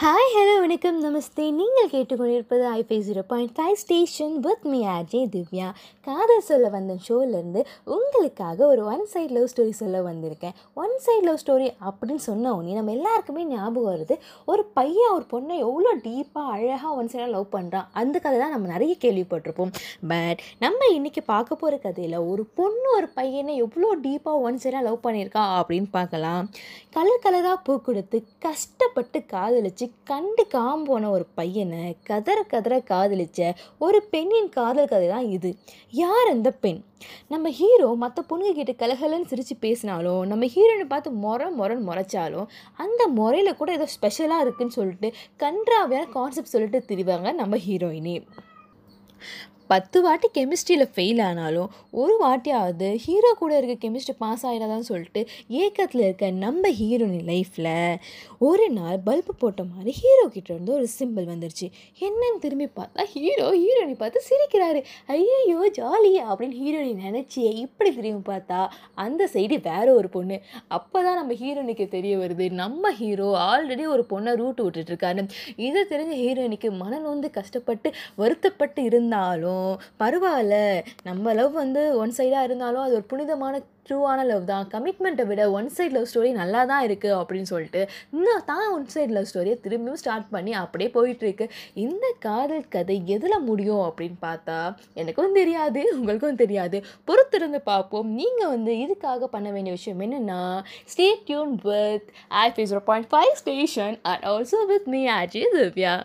Hi hello வணக்கம் நமஸ்தே. நீங்கள் கேட்டுக்கொண்டிருப்பது ஐஃபை zero point five station with me RJ Divya காதல் சொல்ல வந்த ஷோலேருந்து உங்களுக்காக ஒரு ஒன் சைட் லவ் ஸ்டோரி சொல்ல வந்திருக்கேன். ஒன் சைட் லவ் ஸ்டோரி அப்படின்னு சொன்ன உடனே நம்ம எல்லாருக்குமே ஞாபகம் வருது. ஒரு பையன் ஒரு பொண்ணை எவ்வளோ டீப்பாக அழகாக ஒன் சைடாக லவ் பண்ணுறான் அந்த கதை தான் நம்ம நிறைய கேள்விப்பட்டிருப்போம். பட் நம்ம இன்றைக்கி பார்க்க போகிற கதையில் ஒரு பொண்ணு ஒரு பையனை எவ்வளோ டீப்பாக ஒன் சைடாக லவ் பண்ணியிருக்கா அப்படின்னு பார்க்கலாம். கலர் கலராக பூ கொடுத்து கஷ்டப்பட்டு காதலிச்சு கண்டு காம் போன ஒரு பையனை கதற கதற காதலிச்ச ஒரு பெண்ணின் காதல் கதை தான் இது. யார் அந்த பெண்? நம்ம ஹீரோ மற்ற பொண்ணுங்க கிட்ட கலகலன்னு சிரித்து பேசினாலும் நம்ம ஹீரோனை பார்த்து மொர மொரன்னு முறைச்சாலும் அந்த முறையில் கூட ஏதோ ஸ்பெஷலாக இருக்குன்னு சொல்லிட்டு கன்றாவியான கான்செப்ட் சொல்லிட்டு திரிவாங்க நம்ம ஹீரோயினி பத்து வாட்டி கெமிஸ்ட்ரியில் ஃபெயில் ஆனாலும் ஒரு வாட்டியாவது ஹீரோ கூட இருக்க கெமிஸ்ட்ரி பாஸ் ஆகிடாதான்னு சொல்லிட்டு ஏக்கத்தில் இருக்க நம்ம ஹீரோனி லைஃப்பில் ஒரு நாள் பல்பு போட்ட மாதிரி ஹீரோ கிட்ட இருந்து ஒரு சிம்பிள் வந்துருச்சு. என்னன்னு திரும்பி பார்த்தா ஹீரோ ஹீரோனி பார்த்து சிரிக்கிறாரு. ஐயோ ஜாலி அப்படின்னு ஹீரோனி நினச்சி இப்படி திரும்பி பார்த்தா அந்த சைடு வேற ஒரு பொண்ணு. அப்போ தான் நம்ம ஹீரோனிக்கு தெரிய வருது நம்ம ஹீரோ ஆல்ரெடி ஒரு பொண்ணை ரூட் விட்டுட்ருக்காரு இதை தெரிஞ்ச ஹீரோயினிக்கு மனநொந்து கஷ்டப்பட்டு வருத்தப்பட்டு இருந்தாலும் பரவாயில்ல. நம்ம லவ் வந்து ஒன் சைடாக இருந்தாலும் அது ஒரு புனிதமான ட்ரூவான லவ் தான். கமிட்மெண்ட்டை விட ஒன் சைட் லவ் ஸ்டோரி நல்லா தான் இருக்குது அப்படின்னு சொல்லிட்டு இன்னும் தான் ஒன் சைட் லவ் ஸ்டோரியை திரும்பியும் ஸ்டார்ட் பண்ணி அப்படியே போயிட்டுருக்கு. இந்த காதல் கதை எதில் முடியும் அப்படின்னு பார்த்தா எனக்கும் தெரியாது உங்களுக்கும் தெரியாது. பொறுத்திருந்து பார்ப்போம். நீங்கள் வந்து இதுக்காக பண்ண வேண்டிய விஷயம் என்னென்னா ஸ்டே டியூன் வித் ஐ fees point five station and also with me RJ Divya